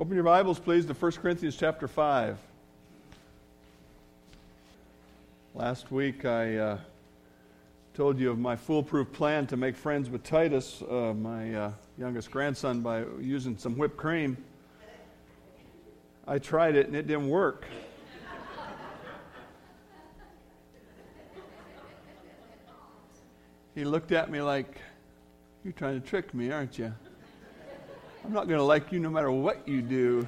Open your Bibles, please, to 1 Corinthians chapter 5. Last week I uh, told you of my foolproof plan to make friends with Titus, uh, my uh, youngest grandson, by using some whipped cream. I tried it and it didn't work. he looked at me like, You're trying to trick me, aren't you? I'm not going to like you no matter what you do.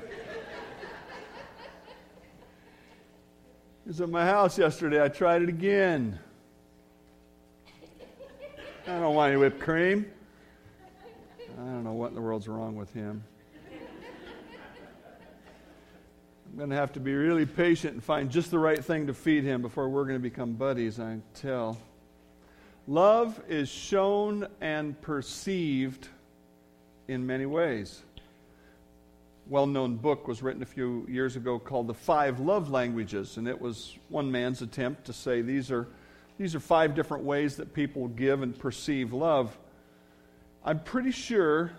He was at my house yesterday. I tried it again. I don't want any whipped cream. I don't know what in the world's wrong with him. I'm going to have to be really patient and find just the right thing to feed him before we're going to become buddies, I tell. Love is shown and perceived in many ways. Well known book was written a few years ago called The Five Love Languages, and it was one man's attempt to say these are, these are five different ways that people give and perceive love. I'm pretty sure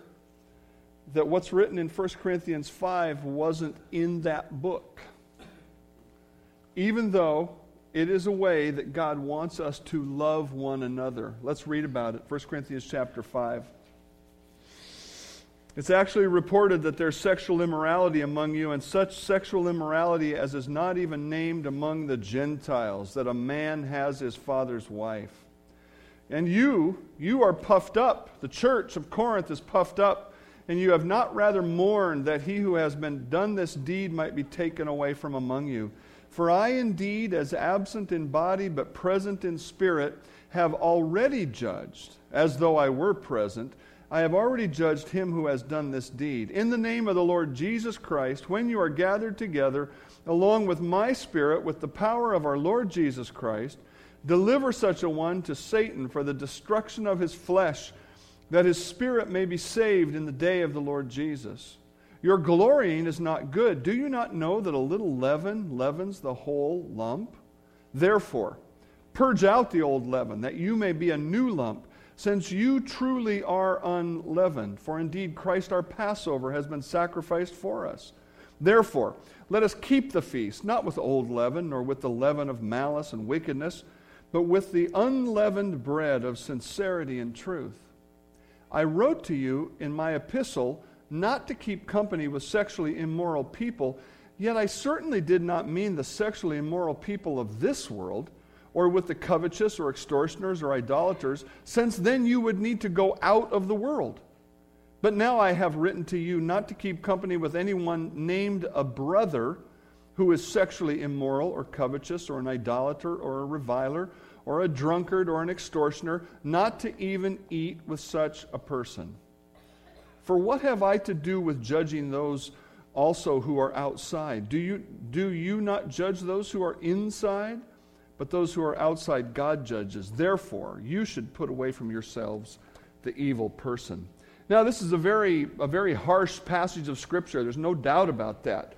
that what's written in 1 Corinthians 5 wasn't in that book. Even though it is a way that God wants us to love one another. Let's read about it. 1 Corinthians chapter 5. It's actually reported that there's sexual immorality among you, and such sexual immorality as is not even named among the Gentiles, that a man has his father's wife. And you, you are puffed up. The church of Corinth is puffed up, and you have not rather mourned that he who has been done this deed might be taken away from among you. For I indeed, as absent in body but present in spirit, have already judged, as though I were present I have already judged him who has done this deed. In the name of the Lord Jesus Christ, when you are gathered together, along with my spirit, with the power of our Lord Jesus Christ, deliver such a one to Satan for the destruction of his flesh, that his spirit may be saved in the day of the Lord Jesus. Your glorying is not good. Do you not know that a little leaven leavens the whole lump? Therefore, purge out the old leaven, that you may be a new lump since you truly are unleavened. For indeed, Christ our Passover has been sacrificed for us. Therefore, let us keep the feast, not with old leaven, nor with the leaven of malice and wickedness, but with the unleavened bread of sincerity and truth. I wrote to you in my epistle not to keep company with sexually immoral people, yet I certainly did not mean the sexually immoral people of this world or with the covetous or extortioners or idolaters, since then you would need to go out of the world. But now I have written to you not to keep company with anyone named a brother who is sexually immoral or covetous or an idolater or a reviler or a drunkard or an extortioner, not to even eat with such a person. For what have I to do with judging those also who are outside? Do you, do you not judge those who are inside? But those who are outside God judges. Therefore, you should put away from yourselves the evil person. Now, this is a very, a very harsh passage of Scripture. There's no doubt about that.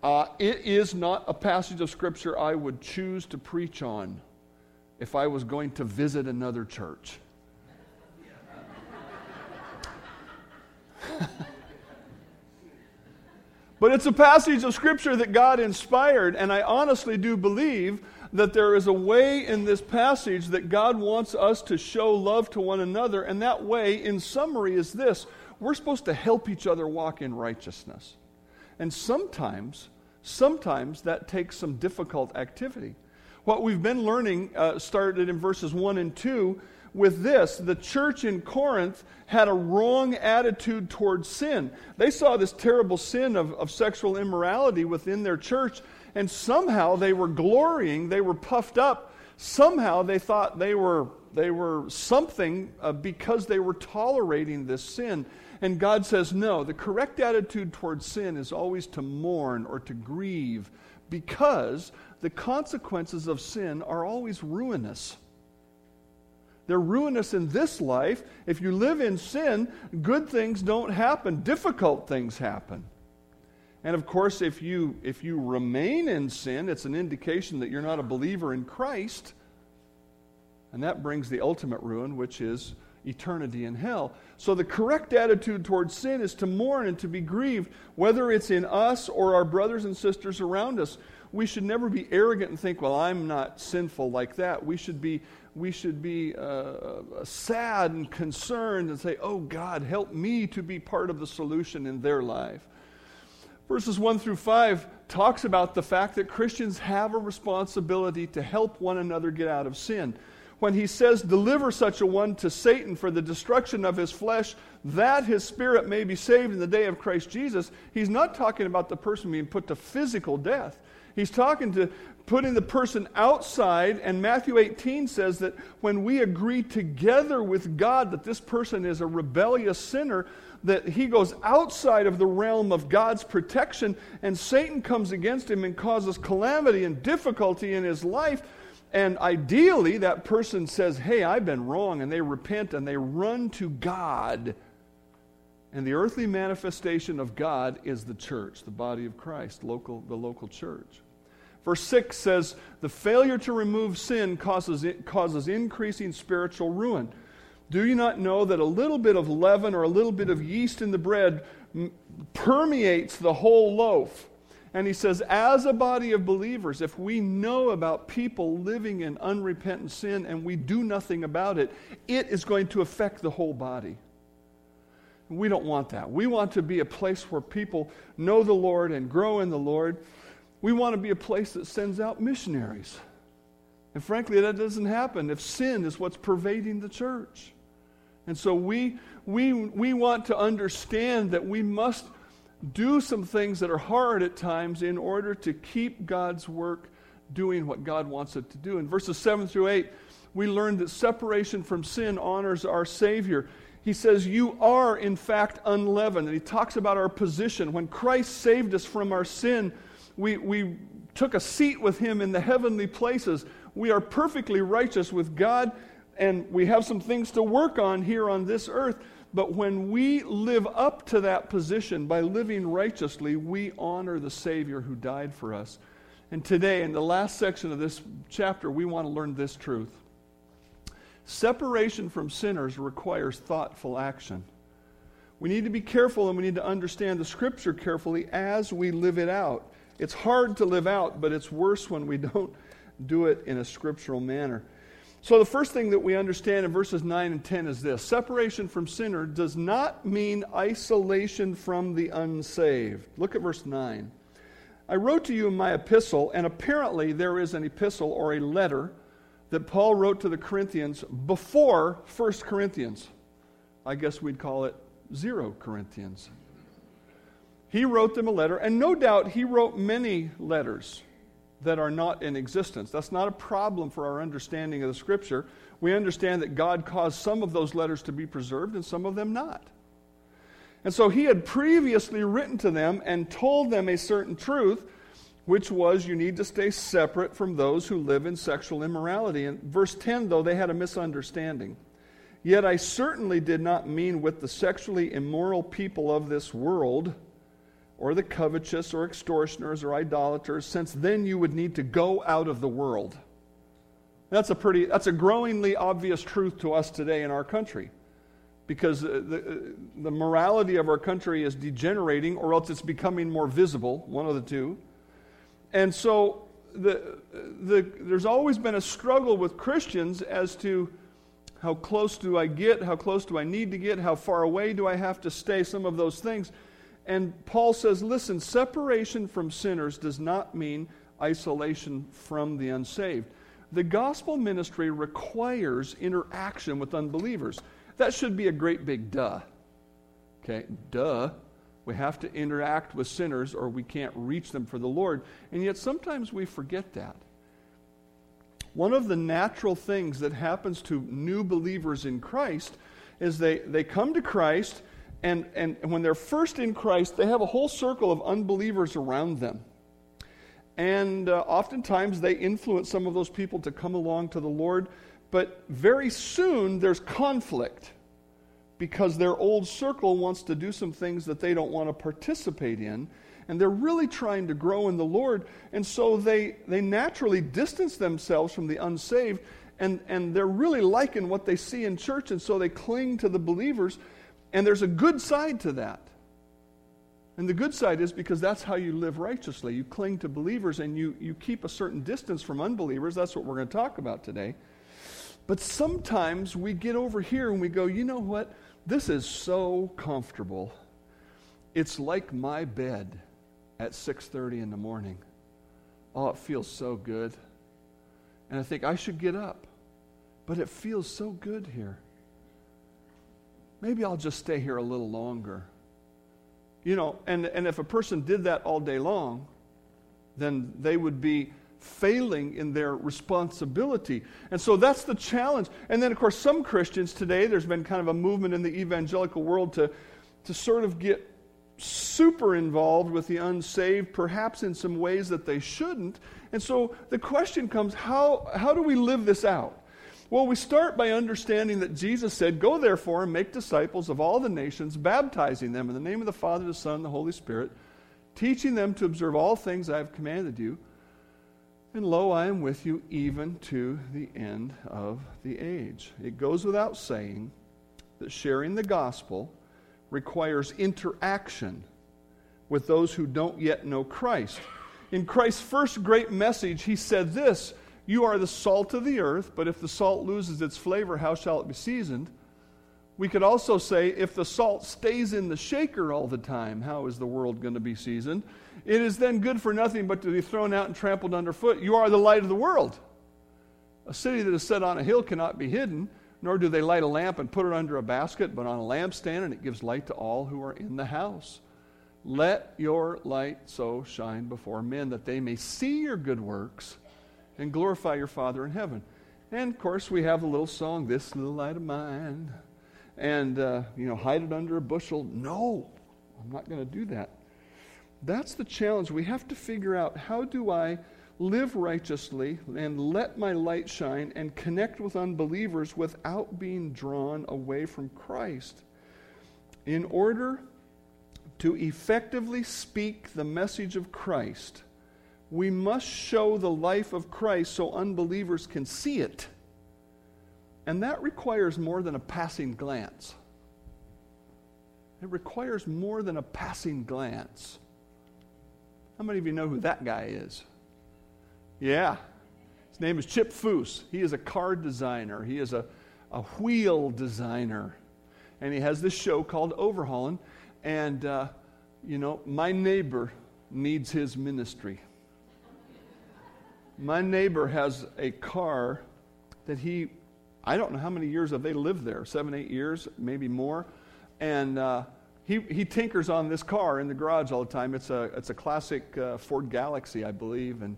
Uh, it is not a passage of Scripture I would choose to preach on if I was going to visit another church. but it's a passage of Scripture that God inspired, and I honestly do believe that there is a way in this passage that God wants us to show love to one another, and that way, in summary, is this we're supposed to help each other walk in righteousness. And sometimes, sometimes that takes some difficult activity. What we've been learning uh, started in verses 1 and 2 with this the church in Corinth had a wrong attitude towards sin. They saw this terrible sin of, of sexual immorality within their church, and somehow they were glorying, they were puffed up. Somehow they thought they were, they were something uh, because they were tolerating this sin. And God says, no, the correct attitude towards sin is always to mourn or to grieve because the consequences of sin are always ruinous. They're ruinous in this life. If you live in sin, good things don't happen, difficult things happen. And of course, if you, if you remain in sin, it's an indication that you're not a believer in Christ. And that brings the ultimate ruin, which is eternity in hell. So the correct attitude towards sin is to mourn and to be grieved, whether it's in us or our brothers and sisters around us. We should never be arrogant and think, well, I'm not sinful like that. We should be, we should be uh, sad and concerned and say, oh, God, help me to be part of the solution in their life. Verses 1 through 5 talks about the fact that Christians have a responsibility to help one another get out of sin when he says, Deliver such a one to Satan for the destruction of his flesh, that his spirit may be saved in the day of Christ Jesus, he's not talking about the person being put to physical death. He's talking to putting the person outside, and Matthew 18 says that when we agree together with God that this person is a rebellious sinner, that he goes outside of the realm of God's protection, and Satan comes against him and causes calamity and difficulty in his life and ideally, that person says, Hey, I've been wrong, and they repent and they run to God. And the earthly manifestation of God is the church, the body of Christ, local, the local church. Verse 6 says, The failure to remove sin causes, causes increasing spiritual ruin. Do you not know that a little bit of leaven or a little bit of yeast in the bread permeates the whole loaf? And he says, as a body of believers, if we know about people living in unrepentant sin and we do nothing about it, it is going to affect the whole body. We don't want that. We want to be a place where people know the Lord and grow in the Lord. We want to be a place that sends out missionaries. And frankly, that doesn't happen if sin is what's pervading the church. And so we, we, we want to understand that we must do some things that are hard at times in order to keep God's work doing what God wants it to do. In verses 7 through 8, we learn that separation from sin honors our Savior. He says, You are, in fact, unleavened. And he talks about our position. When Christ saved us from our sin, we, we took a seat with him in the heavenly places. We are perfectly righteous with God, and we have some things to work on here on this earth. But when we live up to that position by living righteously, we honor the Savior who died for us. And today, in the last section of this chapter, we want to learn this truth. Separation from sinners requires thoughtful action. We need to be careful and we need to understand the Scripture carefully as we live it out. It's hard to live out, but it's worse when we don't do it in a scriptural manner. So, the first thing that we understand in verses 9 and 10 is this separation from sinner does not mean isolation from the unsaved. Look at verse 9. I wrote to you in my epistle, and apparently there is an epistle or a letter that Paul wrote to the Corinthians before 1 Corinthians. I guess we'd call it 0 Corinthians. He wrote them a letter, and no doubt he wrote many letters that are not in existence. That's not a problem for our understanding of the Scripture. We understand that God caused some of those letters to be preserved and some of them not. And so he had previously written to them and told them a certain truth, which was you need to stay separate from those who live in sexual immorality. In verse 10, though, they had a misunderstanding. Yet I certainly did not mean with the sexually immoral people of this world or the covetous or extortioners or idolaters, since then you would need to go out of the world. That's a pretty that's a growingly obvious truth to us today in our country. Because uh, the, uh, the morality of our country is degenerating, or else it's becoming more visible, one of the two. And so the, the, there's always been a struggle with Christians as to how close do I get, how close do I need to get, how far away do I have to stay, some of those things. And Paul says, listen, separation from sinners does not mean isolation from the unsaved. The gospel ministry requires interaction with unbelievers. That should be a great big duh. Okay, duh. We have to interact with sinners or we can't reach them for the Lord. And yet sometimes we forget that. One of the natural things that happens to new believers in Christ is they, they come to Christ and, and when they're first in Christ, they have a whole circle of unbelievers around them. And uh, oftentimes they influence some of those people to come along to the Lord. But very soon there's conflict because their old circle wants to do some things that they don't want to participate in. And they're really trying to grow in the Lord. And so they, they naturally distance themselves from the unsaved and, and they're really liking what they see in church, and so they cling to the believers. And there's a good side to that. And the good side is because that's how you live righteously. You cling to believers and you, you keep a certain distance from unbelievers. That's what we're going to talk about today. But sometimes we get over here and we go, you know what? This is so comfortable. It's like my bed at 6:30 in the morning. Oh, it feels so good. And I think I should get up. But it feels so good here. Maybe I'll just stay here a little longer. You know, and, and if a person did that all day long, then they would be failing in their responsibility. And so that's the challenge. And then, of course, some Christians today, there's been kind of a movement in the evangelical world to, to sort of get super involved with the unsaved, perhaps in some ways that they shouldn't. And so the question comes how, how do we live this out? Well, we start by understanding that Jesus said, Go therefore and make disciples of all the nations, baptizing them in the name of the Father, the Son, and the Holy Spirit, teaching them to observe all things I have commanded you. And lo, I am with you even to the end of the age. It goes without saying that sharing the gospel requires interaction with those who don't yet know Christ. In Christ's first great message, he said this You are the salt of the earth, but if the salt loses its flavor, how shall it be seasoned? We could also say, if the salt stays in the shaker all the time, how is the world going to be seasoned? It is then good for nothing but to be thrown out and trampled underfoot. You are the light of the world. A city that is set on a hill cannot be hidden nor do they light a lamp and put it under a basket, but on a lampstand, and it gives light to all who are in the house. Let your light so shine before men that they may see your good works and glorify your Father in heaven. And of course, we have the little song, This Little Light of Mine. And, uh, you know, hide it under a bushel. No, I'm not going to do that. That's the challenge. We have to figure out how do I live righteously, and let my light shine, and connect with unbelievers without being drawn away from Christ. In order to effectively speak the message of Christ, we must show the life of Christ so unbelievers can see it. And that requires more than a passing glance. It requires more than a passing glance. How many of you know who that guy is? Yeah. His name is Chip Foose. He is a car designer, he is a, a wheel designer. And he has this show called Overhaulin'. And, uh, you know, my neighbor needs his ministry. My neighbor has a car that he, I don't know how many years have they lived there, seven, eight years, maybe more. And uh, he, he tinkers on this car in the garage all the time. It's a, it's a classic uh, Ford Galaxie, I believe. And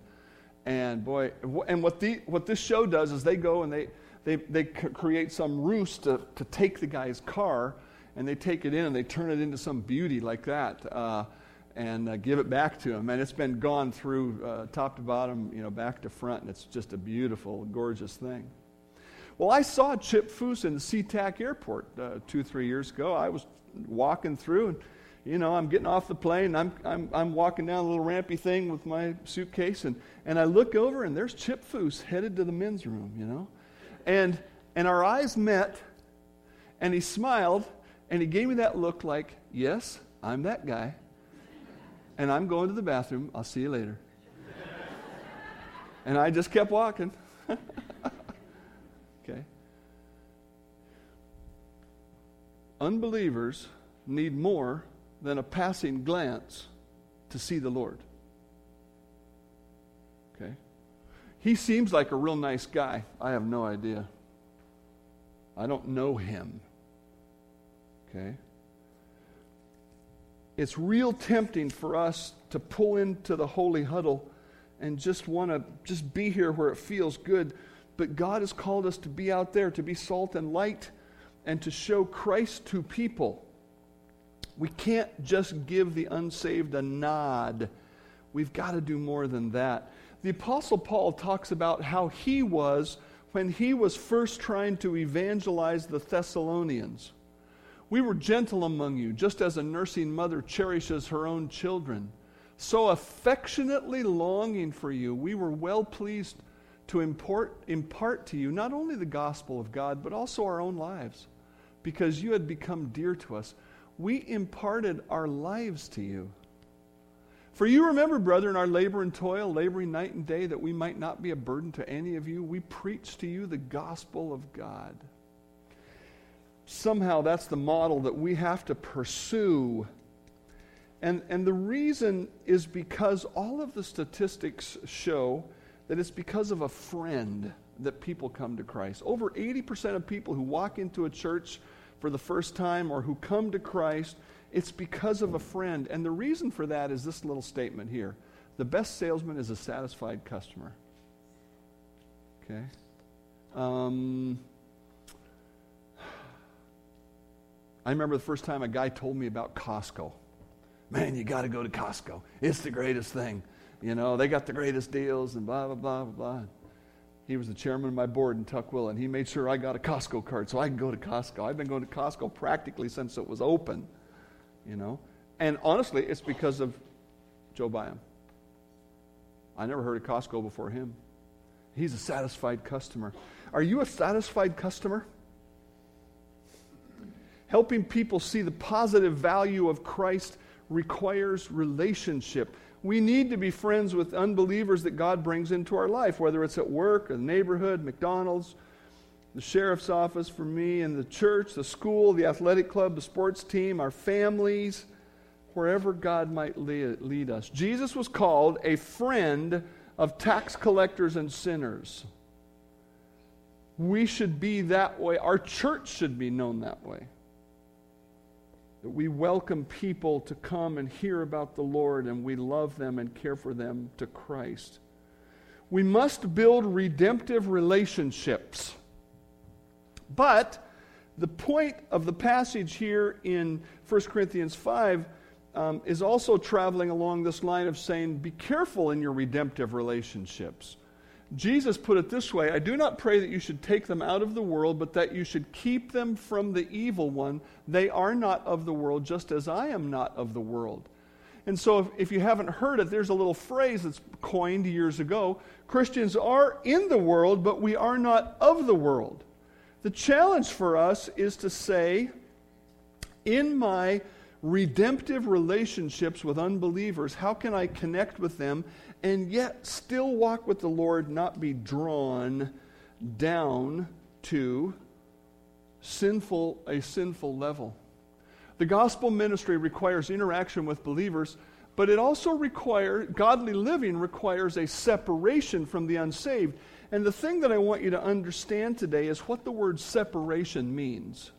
and boy, and what, the, what this show does is they go and they, they, they create some ruse to, to take the guy's car and they take it in and they turn it into some beauty like that uh, and uh, give it back to him. And it's been gone through uh, top to bottom, you know, back to front, and it's just a beautiful, gorgeous thing. Well, I saw Chip Foose in SeaTac airport uh, two, three years ago. I was walking through and you know, I'm getting off the plane, I'm, I'm, I'm walking down a little rampy thing with my suitcase, and, and I look over, and there's Chip Foose headed to the men's room, you know. And, and our eyes met, and he smiled, and he gave me that look like, yes, I'm that guy, and I'm going to the bathroom. I'll see you later. and I just kept walking. okay. Unbelievers need more than a passing glance to see the Lord. Okay? He seems like a real nice guy. I have no idea. I don't know him. Okay? It's real tempting for us to pull into the holy huddle and just want to just be here where it feels good. But God has called us to be out there, to be salt and light, and to show Christ to people. We can't just give the unsaved a nod. We've got to do more than that. The Apostle Paul talks about how he was when he was first trying to evangelize the Thessalonians. We were gentle among you, just as a nursing mother cherishes her own children. So affectionately longing for you, we were well pleased to import, impart to you not only the gospel of God, but also our own lives, because you had become dear to us. We imparted our lives to you. For you remember, brethren, our labor and toil, laboring night and day, that we might not be a burden to any of you. We preach to you the gospel of God. Somehow that's the model that we have to pursue. And, and the reason is because all of the statistics show that it's because of a friend that people come to Christ. Over 80% of people who walk into a church for the first time or who come to Christ, it's because of a friend. And the reason for that is this little statement here the best salesman is a satisfied customer. Okay? Um, I remember the first time a guy told me about Costco. Man, you got to go to Costco. It's the greatest thing. You know, they got the greatest deals and blah, blah, blah, blah, blah. He was the chairman of my board in Tukwila, and he made sure I got a Costco card so I can go to Costco. I've been going to Costco practically since it was open, you know. And honestly, it's because of Joe Byam. I never heard of Costco before him. He's a satisfied customer. Are you a satisfied customer? Helping people see the positive value of Christ requires relationship. We need to be friends with unbelievers that God brings into our life, whether it's at work, the neighborhood, McDonald's, the sheriff's office for me, and the church, the school, the athletic club, the sports team, our families, wherever God might lead us. Jesus was called a friend of tax collectors and sinners. We should be that way. Our church should be known that way that we welcome people to come and hear about the Lord and we love them and care for them to Christ. We must build redemptive relationships. But the point of the passage here in 1 Corinthians 5 um, is also traveling along this line of saying, be careful in your redemptive relationships. Jesus put it this way I do not pray that you should take them out of the world, but that you should keep them from the evil one. They are not of the world, just as I am not of the world. And so, if, if you haven't heard it, there's a little phrase that's coined years ago Christians are in the world, but we are not of the world. The challenge for us is to say, in my redemptive relationships with unbelievers, how can I connect with them and yet still walk with the Lord, not be drawn down to sinful a sinful level. The gospel ministry requires interaction with believers, but it also requires godly living requires a separation from the unsaved. And the thing that I want you to understand today is what the word separation means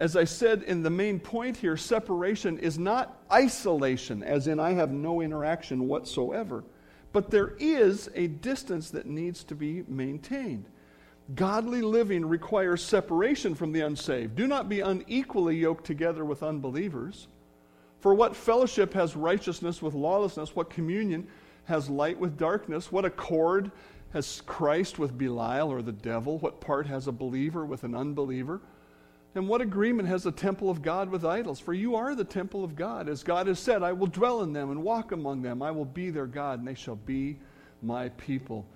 as I said in the main point here, separation is not isolation, as in I have no interaction whatsoever, but there is a distance that needs to be maintained. Godly living requires separation from the unsaved. Do not be unequally yoked together with unbelievers. For what fellowship has righteousness with lawlessness? What communion has light with darkness? What accord has Christ with Belial or the devil? What part has a believer with an unbeliever? And what agreement has the temple of God with idols? For you are the temple of God. As God has said, I will dwell in them and walk among them. I will be their God, and they shall be my people.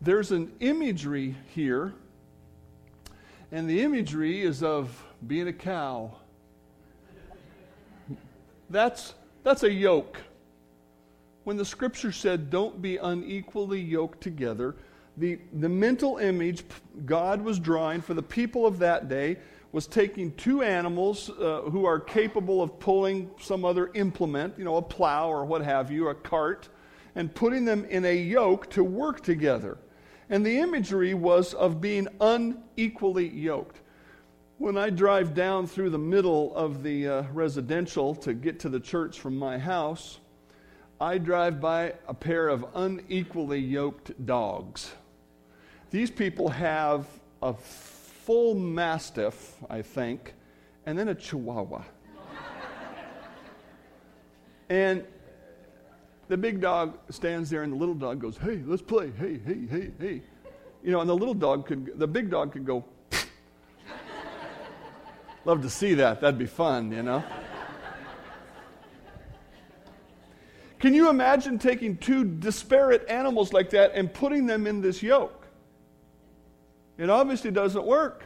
There's an imagery here, and the imagery is of being a cow. That's, that's a yoke. When the scripture said, Don't be unequally yoked together, the, the mental image God was drawing for the people of that day was taking two animals uh, who are capable of pulling some other implement, you know, a plow or what have you, a cart, and putting them in a yoke to work together. And the imagery was of being unequally yoked. When I drive down through the middle of the uh, residential to get to the church from my house, I drive by a pair of unequally yoked dogs. These people have a full mastiff, I think, and then a chihuahua. and the big dog stands there, and the little dog goes, Hey, let's play. Hey, hey, hey, hey. You know, and the little dog could, the big dog could go, Love to see that. That'd be fun, you know. Can you imagine taking two disparate animals like that and putting them in this yoke? It obviously doesn't work.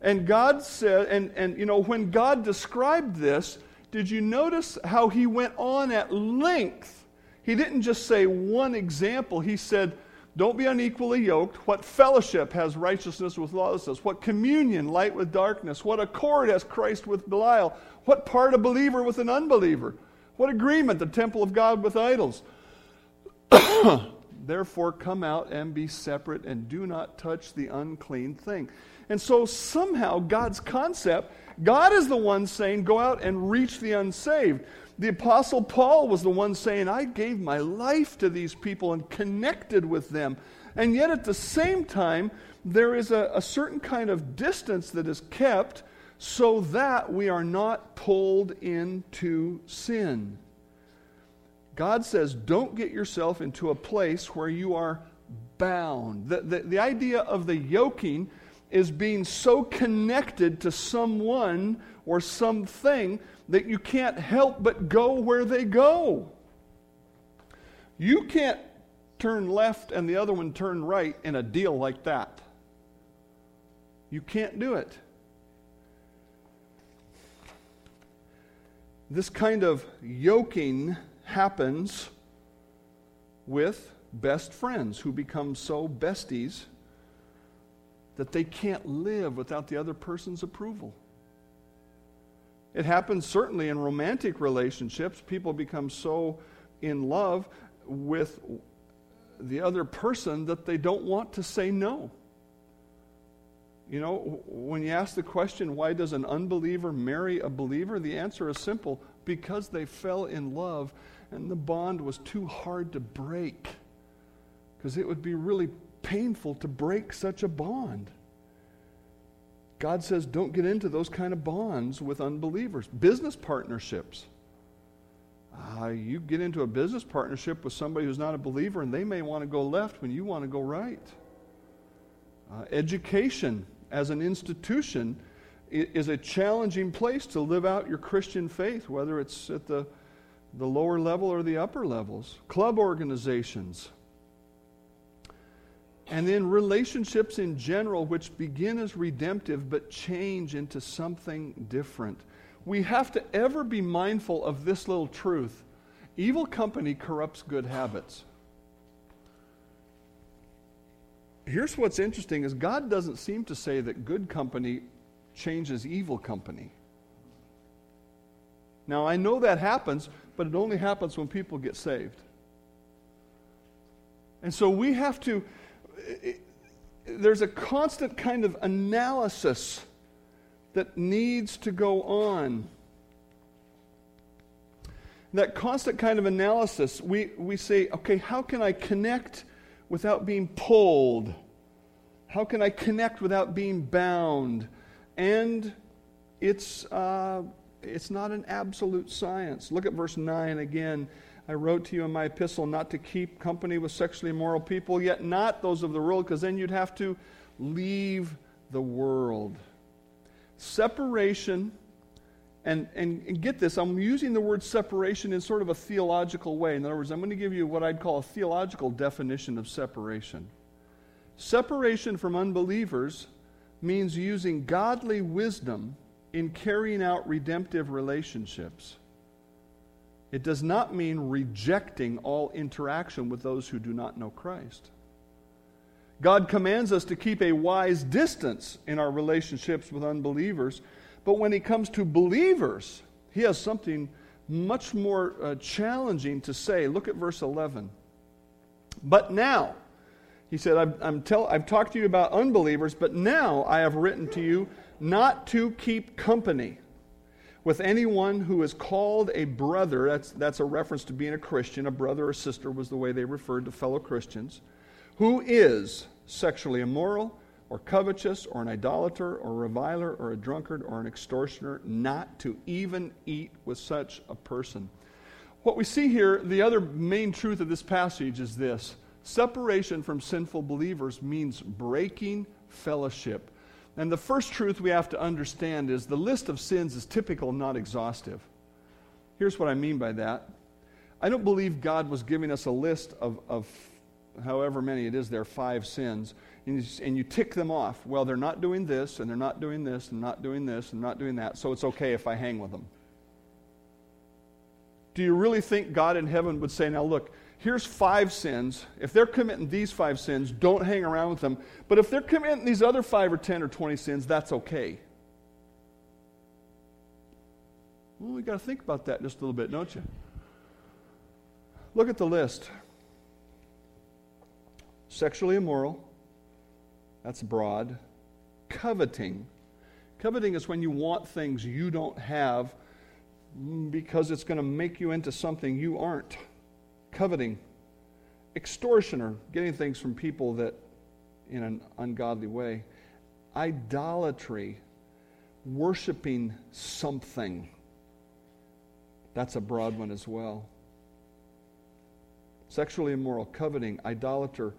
And God said, and, and you know, when God described this, did you notice how he went on at length? He didn't just say one example. He said, Don't be unequally yoked. What fellowship has righteousness with lawlessness? What communion, light with darkness? What accord has Christ with Belial? What part a believer with an unbeliever? What agreement, the temple of God with idols? Therefore, come out and be separate and do not touch the unclean thing. And so, somehow, God's concept, God is the one saying, go out and reach the unsaved. The Apostle Paul was the one saying, I gave my life to these people and connected with them. And yet, at the same time, there is a, a certain kind of distance that is kept so that we are not pulled into sin. God says, don't get yourself into a place where you are bound. The, the, the, idea of the yoking is being so connected to someone or something that you can't help but go where they go. You can't turn left and the other one turn right in a deal like that. You can't do it. This kind of yoking happens with best friends who become so besties that they can't live without the other person's approval. It happens certainly in romantic relationships. People become so in love with the other person that they don't want to say no. You know, when you ask the question, why does an unbeliever marry a believer? The answer is simple because they fell in love and the bond was too hard to break because it would be really painful to break such a bond. God says, don't get into those kind of bonds with unbelievers. Business partnerships. Uh, you get into a business partnership with somebody who's not a believer, and they may want to go left when you want to go right. Uh, education as an institution is a challenging place to live out your Christian faith, whether it's at the the lower level or the upper levels, club organizations, and then relationships in general, which begin as redemptive but change into something different. We have to ever be mindful of this little truth evil company corrupts good habits. Here's what's interesting is God doesn't seem to say that good company changes evil company. Now, I know that happens, but it only happens when people get saved. And so we have to, there's a constant kind of analysis that needs to go on. That constant kind of analysis, we, we say, okay, how can I connect without being pulled? How can I connect without being bound? And it's, uh, it's not an absolute science. Look at verse 9 again. I wrote to you in my epistle not to keep company with sexually immoral people, yet not those of the world, because then you'd have to leave the world. Separation, and, and, and, get this, I'm using the word separation in sort of a theological way. In other words, I'm going to give you what I'd call a theological definition of separation. Separation from unbelievers means using godly wisdom in carrying out redemptive relationships. It does not mean rejecting all interaction with those who do not know Christ. God commands us to keep a wise distance in our relationships with unbelievers, but when it comes to believers, He has something much more uh, challenging to say. Look at verse 11. But now, He said, I'm, I'm tell, I've talked to you about unbelievers, but now I have written to you not to keep company with anyone who is called a brother. That's, that's a reference to being a Christian. A brother or sister was the way they referred to fellow Christians. Who is sexually immoral, or covetous, or an idolater, or a reviler, or a drunkard, or an extortioner, not to even eat with such a person. What we see here, the other main truth of this passage is this separation from sinful believers means breaking fellowship and the first truth we have to understand is the list of sins is typical, not exhaustive. Here's what I mean by that I don't believe God was giving us a list of, of however many it is there, five sins, and you, and you tick them off. Well, they're not doing this, and they're not doing this, and not doing this, and not doing that, so it's okay if I hang with them. Do you really think God in heaven would say, now look, here's five sins. If they're committing these five sins, don't hang around with them. But if they're committing these other five or 10 or 20 sins, that's okay. Well, we got to think about that just a little bit, don't you? Look at the list sexually immoral, that's broad. Coveting. Coveting is when you want things you don't have because it's going to make you into something you aren't. Coveting. Extortioner, getting things from people that in an ungodly way. Idolatry, worshiping something. That's a broad one as well. Sexually immoral, coveting, idolater.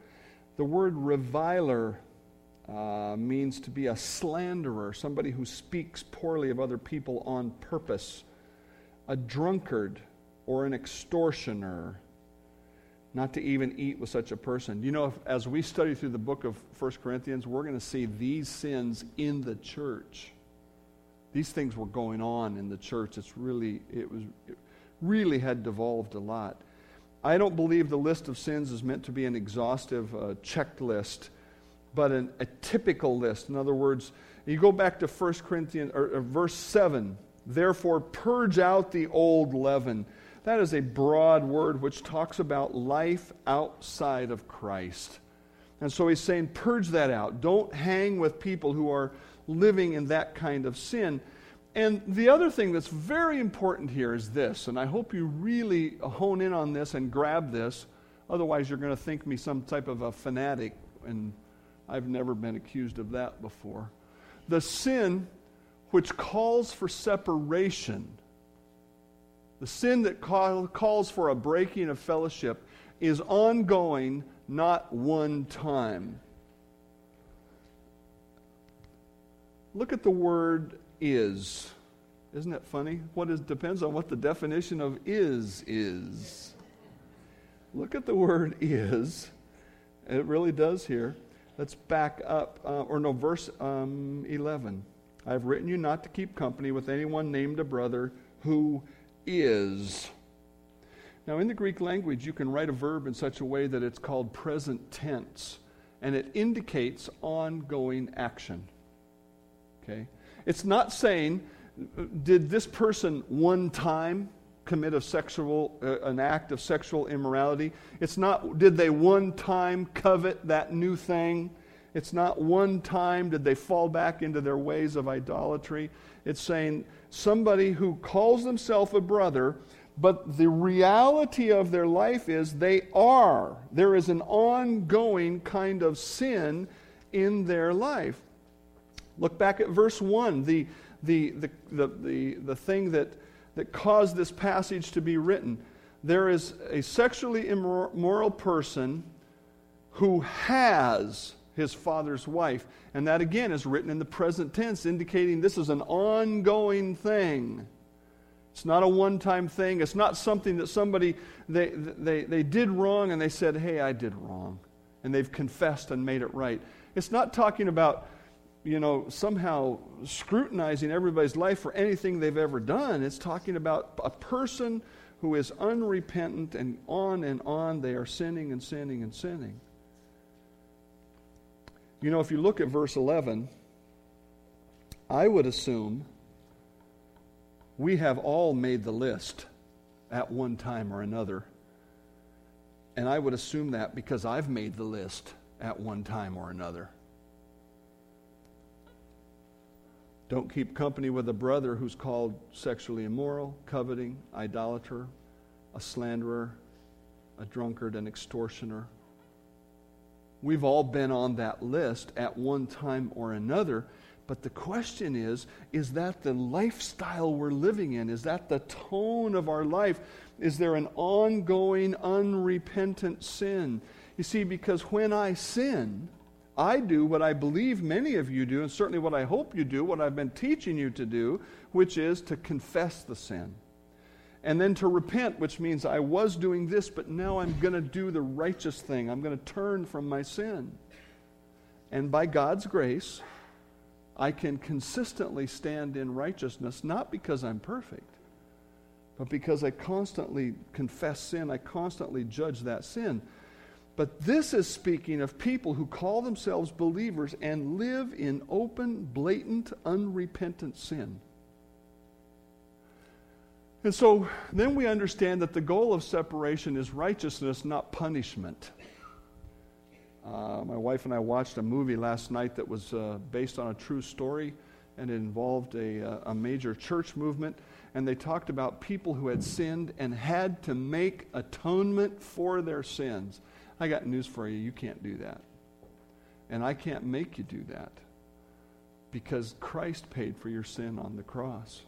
The word reviler uh, means to be a slanderer, somebody who speaks poorly of other people on purpose, a drunkard or an extortioner. Not to even eat with such a person. You know, if, as we study through the book of 1 Corinthians, we're going to see these sins in the church these things were going on in the church. It's really, it was, it really had devolved a lot. I don't believe the list of sins is meant to be an exhaustive uh, checklist, but an, a typical list. In other words, you go back to 1 Corinthians, or, or verse 7, therefore purge out the old leaven. That is a broad word which talks about life outside of Christ. And so he's saying, purge that out. Don't hang with people who are living in that kind of sin. And the other thing that's very important here is this, and I hope you really hone in on this and grab this. Otherwise, you're going to think me some type of a fanatic, and I've never been accused of that before. The sin which calls for separation, the sin that call, calls for a breaking of fellowship, is ongoing, not one time. Look at the word is. Isn't that funny? What is depends on what the definition of is is. Look at the word is. It really does here. Let's back up, uh, or no, verse um, 11. I've written you not to keep company with anyone named a brother who is. Now, in the Greek language, you can write a verb in such a way that it's called present tense, and it indicates ongoing action. Okay? It's not saying, did this person one time commit a sexual, uh, an act of sexual immorality? It's not, did they one time covet that new thing? It's not one time did they fall back into their ways of idolatry. It's saying somebody who calls themselves a brother, but the reality of their life is they are. There is an ongoing kind of sin in their life. Look back at verse 1, the, the, the, the, the, the thing that, that caused this passage to be written. There is a sexually immoral person who has his father's wife. And that again is written in the present tense, indicating this is an ongoing thing. It's not a one time thing. It's not something that somebody, they, they, they did wrong and they said, hey, I did wrong. And they've confessed and made it right. It's not talking about you know, somehow scrutinizing everybody's life for anything they've ever done. It's talking about a person who is unrepentant and on and on they are sinning and sinning and sinning. You know, if you look at verse 11, I would assume we have all made the list at one time or another. And I would assume that because I've made the list at one time or another. Don't keep company with a brother who's called sexually immoral, coveting, idolater, a slanderer, a drunkard, an extortioner. We've all been on that list at one time or another. But the question is is that the lifestyle we're living in? Is that the tone of our life? Is there an ongoing, unrepentant sin? You see, because when I sin, I do what I believe many of you do, and certainly what I hope you do, what I've been teaching you to do, which is to confess the sin. And then to repent, which means I was doing this, but now I'm going to do the righteous thing. I'm going to turn from my sin. And by God's grace, I can consistently stand in righteousness, not because I'm perfect, but because I constantly confess sin, I constantly judge that sin. But this is speaking of people who call themselves believers and live in open, blatant, unrepentant sin. And so then we understand that the goal of separation is righteousness, not punishment. Uh, my wife and I watched a movie last night that was uh, based on a true story, and it involved a, uh, a major church movement. And they talked about people who had sinned and had to make atonement for their sins. I got news for you you can't do that. And I can't make you do that because Christ paid for your sin on the cross.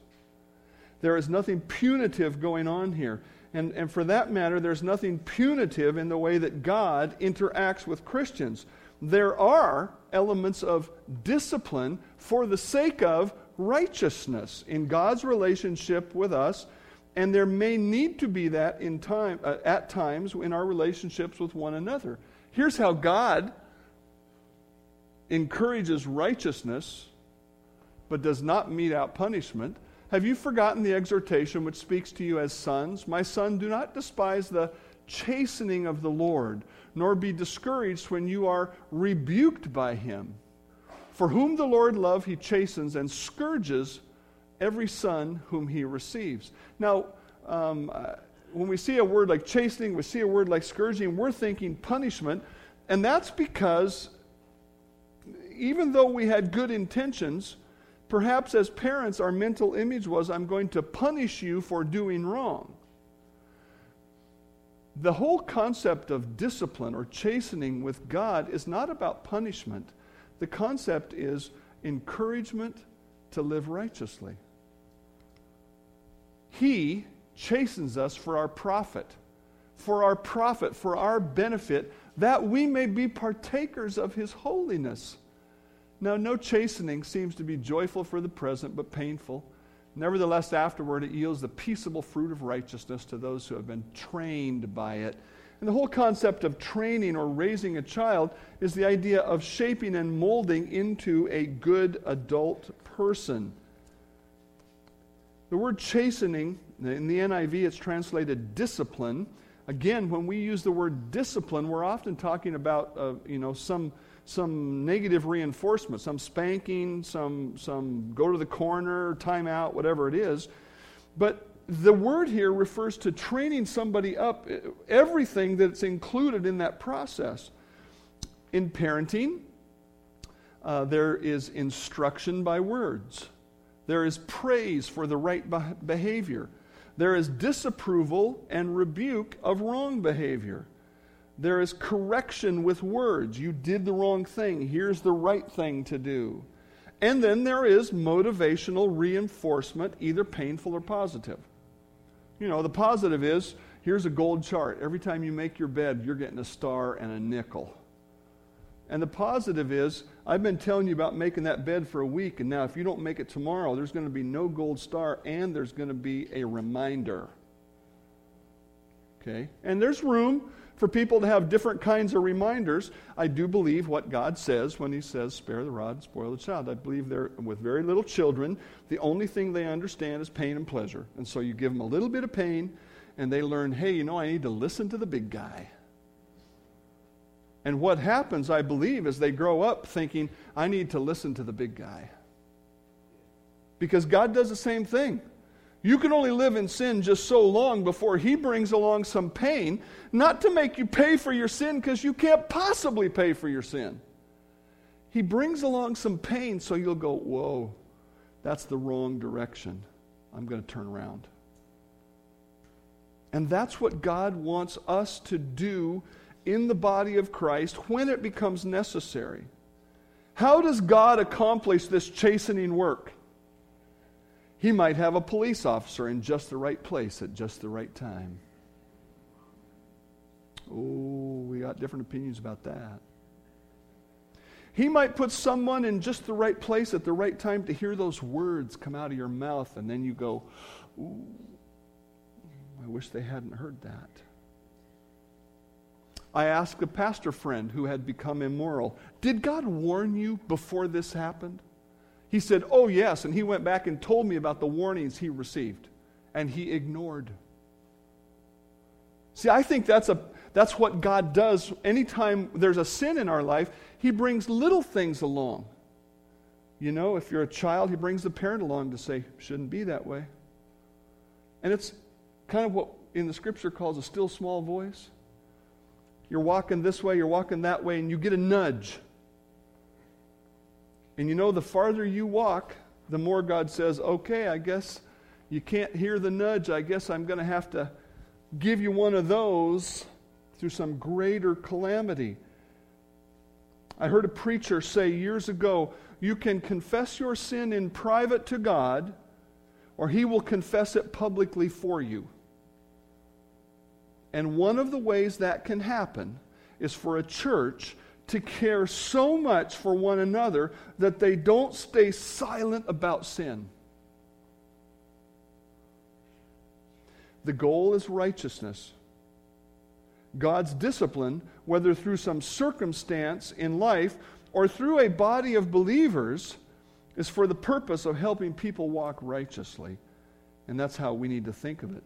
There is nothing punitive going on here. And, and for that matter, there's nothing punitive in the way that God interacts with Christians. There are elements of discipline for the sake of righteousness in God's relationship with us, and there may need to be that in time, uh, at times in our relationships with one another. Here's how God encourages righteousness but does not mete out punishment. Have you forgotten the exhortation which speaks to you as sons? My son, do not despise the chastening of the Lord, nor be discouraged when you are rebuked by him. For whom the Lord loves, he chastens and scourges every son whom he receives. Now, um, uh, when we see a word like chastening, we see a word like scourging, we're thinking punishment, and that's because even though we had good intentions, Perhaps as parents, our mental image was, I'm going to punish you for doing wrong. The whole concept of discipline or chastening with God is not about punishment. The concept is encouragement to live righteously. He chastens us for our profit, for our profit, for our benefit, that we may be partakers of His holiness. Now, no chastening seems to be joyful for the present, but painful. Nevertheless, afterward it yields the peaceable fruit of righteousness to those who have been trained by it. And the whole concept of training or raising a child is the idea of shaping and molding into a good adult person. The word chastening, in the NIV, it's translated discipline. Again, when we use the word discipline, we're often talking about, uh, you know, some some negative reinforcement, some spanking, some, some go to the corner, timeout, whatever it is. But the word here refers to training somebody up, everything that's included in that process. In parenting, uh, there is instruction by words, there is praise for the right behavior, there is disapproval and rebuke of wrong behavior. There is correction with words. You did the wrong thing. Here's the right thing to do. And then there is motivational reinforcement, either painful or positive. You know, the positive is here's a gold chart. Every time you make your bed, you're getting a star and a nickel. And the positive is, I've been telling you about making that bed for a week, and now if you don't make it tomorrow, there's going to be no gold star and there's going to be a reminder. Okay? And there's room for people to have different kinds of reminders. I do believe what God says when He says, spare the rod spoil the child. I believe they're, with very little children, the only thing they understand is pain and pleasure. And so you give them a little bit of pain, and they learn, hey, you know, I need to listen to the big guy. And what happens, I believe, is they grow up thinking, I need to listen to the big guy. Because God does the same thing. You can only live in sin just so long before He brings along some pain, not to make you pay for your sin because you can't possibly pay for your sin. He brings along some pain so you'll go, Whoa, that's the wrong direction. I'm going to turn around. And that's what God wants us to do in the body of Christ when it becomes necessary. How does God accomplish this chastening work? He might have a police officer in just the right place at just the right time. Oh, we got different opinions about that. He might put someone in just the right place at the right time to hear those words come out of your mouth, and then you go, Ooh. I wish they hadn't heard that. I asked a pastor friend who had become immoral, Did God warn you before this happened? He said, Oh, yes. And he went back and told me about the warnings he received, and he ignored. See, I think that's, a, that's what God does. Anytime there's a sin in our life, he brings little things along. You know, if you're a child, he brings the parent along to say, shouldn't be that way. And it's kind of what in the scripture calls a still small voice. You're walking this way, you're walking that way, and you get a nudge. And you know, the farther you walk, the more God says, okay, I guess you can't hear the nudge. I guess I'm going to have to give you one of those through some greater calamity. I heard a preacher say years ago you can confess your sin in private to God, or He will confess it publicly for you. And one of the ways that can happen is for a church to care so much for one another that they don't stay silent about sin. The goal is righteousness. God's discipline, whether through some circumstance in life or through a body of believers, is for the purpose of helping people walk righteously. And that's how we need to think of it.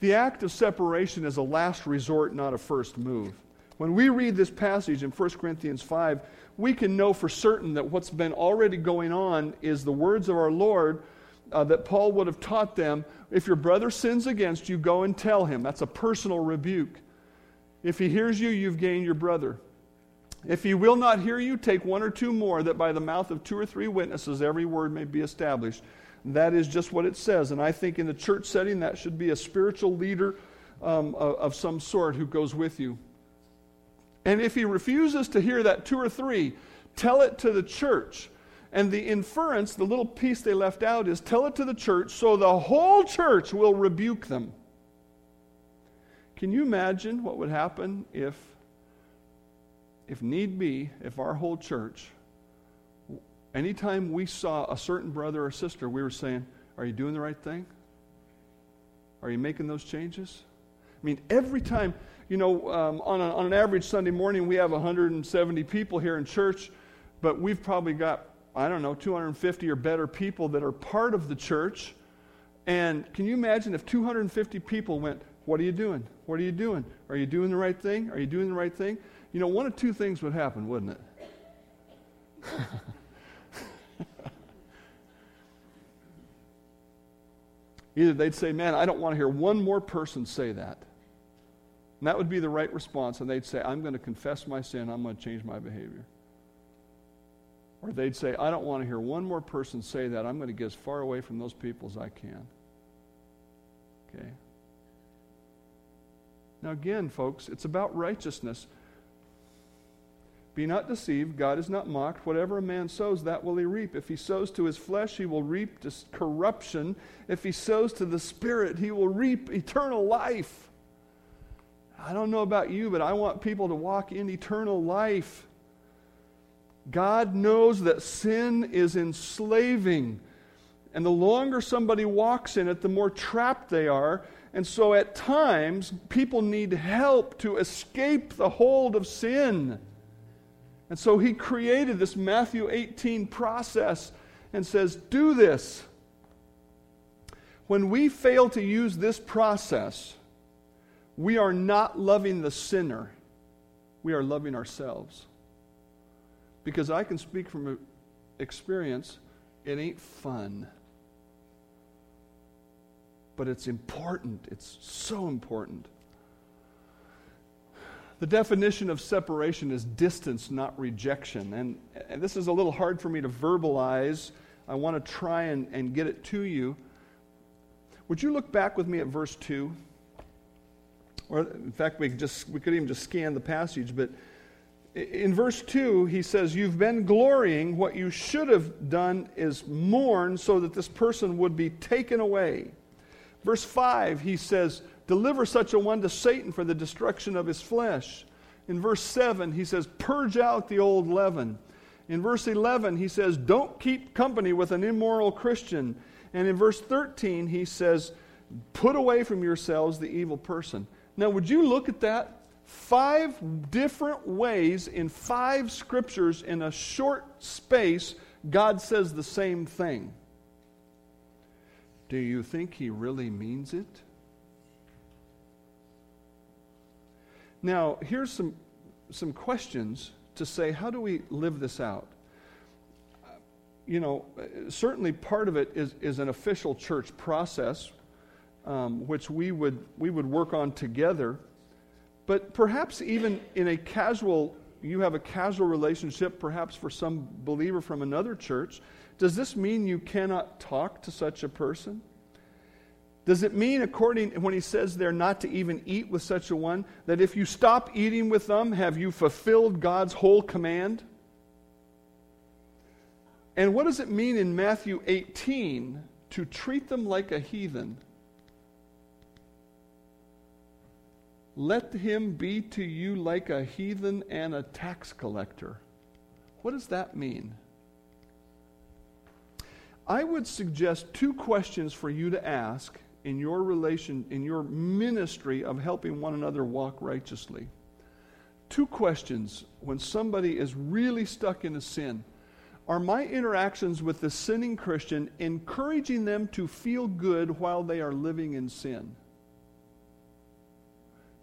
The act of separation is a last resort, not a first move. When we read this passage in 1 Corinthians 5, we can know for certain that what's been already going on is the words of our Lord uh, that Paul would have taught them. If your brother sins against you, go and tell him. That's a personal rebuke. If he hears you, you've gained your brother. If he will not hear you, take one or two more, that by the mouth of two or three witnesses every word may be established. That is just what it says. And I think in the church setting, that should be a spiritual leader um, of, of some sort who goes with you. And if he refuses to hear that two or three, tell it to the church. And the inference, the little piece they left out, is tell it to the church so the whole church will rebuke them. Can you imagine what would happen if, if need be, if our whole church anytime we saw a certain brother or sister, we were saying, Are you doing the right thing? Are you making those changes? I mean, every time, you know, um, on, a, on an average Sunday morning, we have 170 people here in church, but we've probably got, I don't know, 250 or better people that are part of the church. And can you imagine if 250 people went, What are you doing? What are you doing? Are you doing the right thing? Are you doing the right thing? You know, one of two things would happen, wouldn't it? Either they'd say, Man, I don't want to hear one more person say that. And that would be the right response. And they'd say, I'm going to confess my sin. I'm going to change my behavior. Or they'd say, I don't want to hear one more person say that. I'm going to get as far away from those people as I can. Okay? Now, again, folks, it's about righteousness. Be not deceived, God is not mocked. Whatever a man sows, that will he reap. If he sows to his flesh, he will reap corruption. If he sows to the Spirit, he will reap eternal life. I don't know about you, but I want people to walk in eternal life. God knows that sin is enslaving. And the longer somebody walks in it, the more trapped they are. And so at times, people need help to escape the hold of sin. And so he created this Matthew 18 process and says, Do this. When we fail to use this process, we are not loving the sinner, we are loving ourselves. Because I can speak from experience, it ain't fun. But it's important. It's so important. The definition of separation is distance, not rejection. And, and, this is a little hard for me to verbalize. I want to try and, and get it to you. Would you look back with me at verse 2? Or, in fact, we, just, we could even just scan the passage, but in verse 2, he says, You've been glorying. What you should have done is mourn so that this person would be taken away. Verse 5, he says, Deliver such a one to Satan for the destruction of his flesh. In verse 7, he says, Purge out the old leaven. In verse 11, he says, Don't keep company with an immoral Christian. And in verse 13, he says, Put away from yourselves the evil person. Now, would you look at that? Five different ways in five scriptures in a short space, God says the same thing. Do you think He really means it? Now, here's some, some questions to say how do we live this out? You know, uh, certainly part of it is, is an official church process, um, which we would, we would work on together. But perhaps even in a casual, you have a casual relationship, perhaps for some believer from another church, does this mean you cannot talk to such a person? Does it mean, according when he says there not to even eat with such a one, that if you stop eating with them, have you fulfilled God's whole command? And what does it mean in Matthew 18 to treat them like a heathen? Let him be to you like a heathen and a tax collector. What does that mean? I would suggest two questions for you to ask in your relation, in your ministry of helping one another walk righteously. Two questions when somebody is really stuck in a sin. Are my interactions with the sinning Christian encouraging them to feel good while they are living in sin?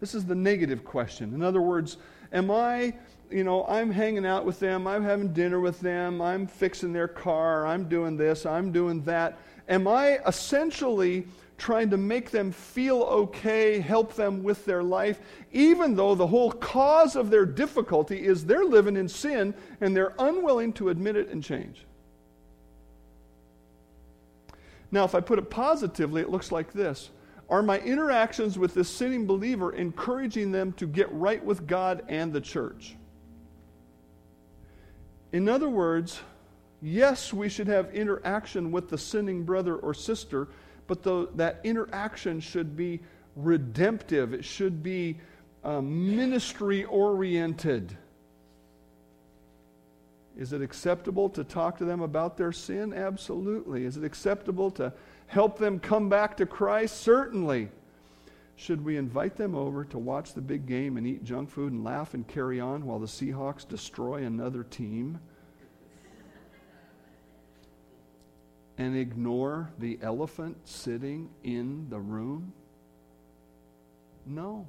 This is the negative question. In other words, am I, you know, I'm hanging out with them, I'm having dinner with them, I'm fixing their car, I'm doing this, I'm doing that. Am I essentially trying to make them feel okay, help them with their life, even though the whole cause of their difficulty is they're living in sin and they're unwilling to admit it and change. Now, if I put it positively, it looks like this Are my interactions with this sinning believer encouraging them to get right with God and the church? In other words, yes, we should have interaction with the sinning brother or sister but the, that interaction should be redemptive, it should be um, ministry oriented. Is it acceptable to talk to them about their sin? Absolutely. Is it acceptable to help them come back to Christ? Certainly. Should we invite them over to watch the big game and eat junk food and laugh and carry on while the Seahawks destroy another team? and ignore the elephant sitting in the room? No.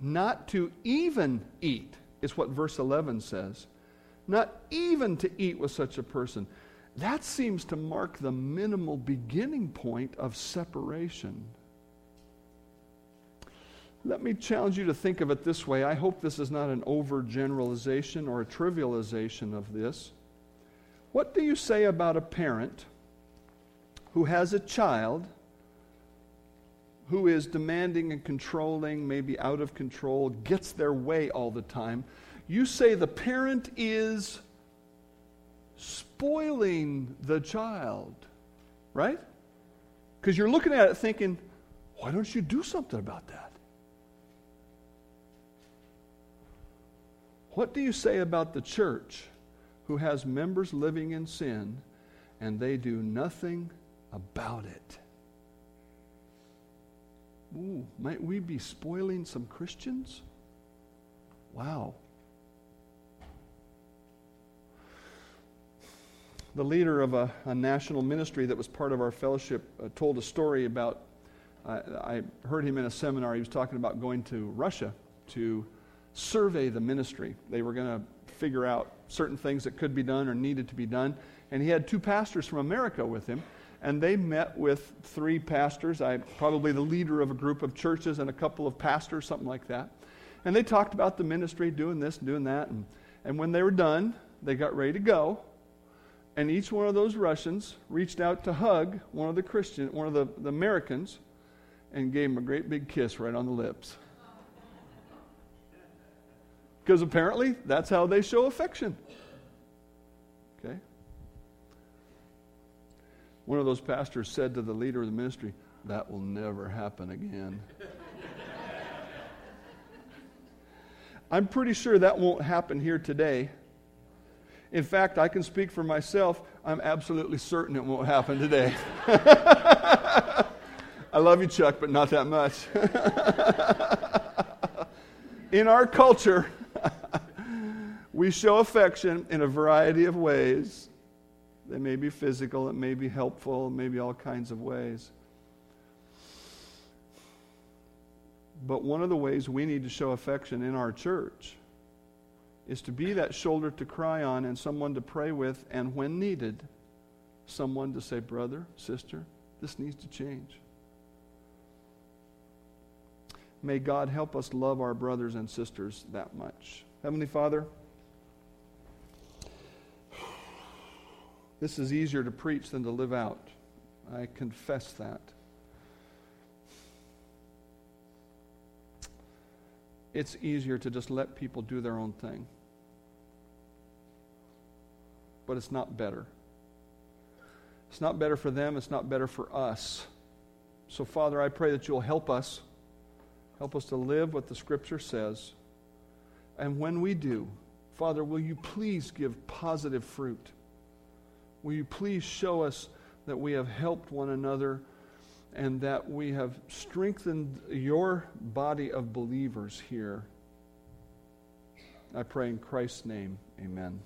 Not to even eat is what verse 11 says. Not even to eat with such a person. That seems to mark the minimal beginning point of separation. Let me challenge you to think of it this way. I hope this is not an overgeneralization or a trivialization of this. What do you say about a parent who has a child who is demanding and controlling, maybe out of control, gets their way all the time? You say the parent is spoiling the child, right? Because you're looking at it thinking, why don't you do something about that? What do you say about the church who has members living in sin and they do nothing about it. Ooh, might we be spoiling some Christians? Wow. The leader of a, a national ministry that was part of our fellowship uh, told a story about. Uh, I heard him in a seminar. He was talking about going to Russia to survey the ministry. They were going to figure out certain things that could be done or needed to be done. And he had two pastors from America with him. And they met with three pastors, I, probably the leader of a group of churches and a couple of pastors, something like that. And they talked about the ministry, doing this and doing that. And, and when they were done, they got ready to go. And each one of those Russians reached out to hug one of the Christian, one of the, the Americans, and gave him a great big kiss right on the lips. Because apparently that's how they show affection. Okay? One of those pastors said to the leader of the ministry, That will never happen again. I'm pretty sure that won't happen here today. In fact, I can speak for myself. I'm absolutely certain it won't happen today. I love you, Chuck, but not that much. in our culture, we show affection in a variety of ways. They may be physical, it may be helpful, it may be all kinds of ways. But one of the ways we need to show affection in our church is to be that shoulder to cry on and someone to pray with, and when needed, someone to say, Brother, sister, this needs to change. May God help us love our brothers and sisters that much. Heavenly Father, this is easier to preach than to live out. I confess that. it's easier to just let people do their own thing. But it's not better. It's not better for them, it's not better for us. So, Father, I pray that you'll help us. Help us to live what the Scripture says. And when we do, Father, will you please give positive fruit? Will you please show us that we have helped one another? and that we have strengthened your body of believers here. I pray in Christ's name, amen.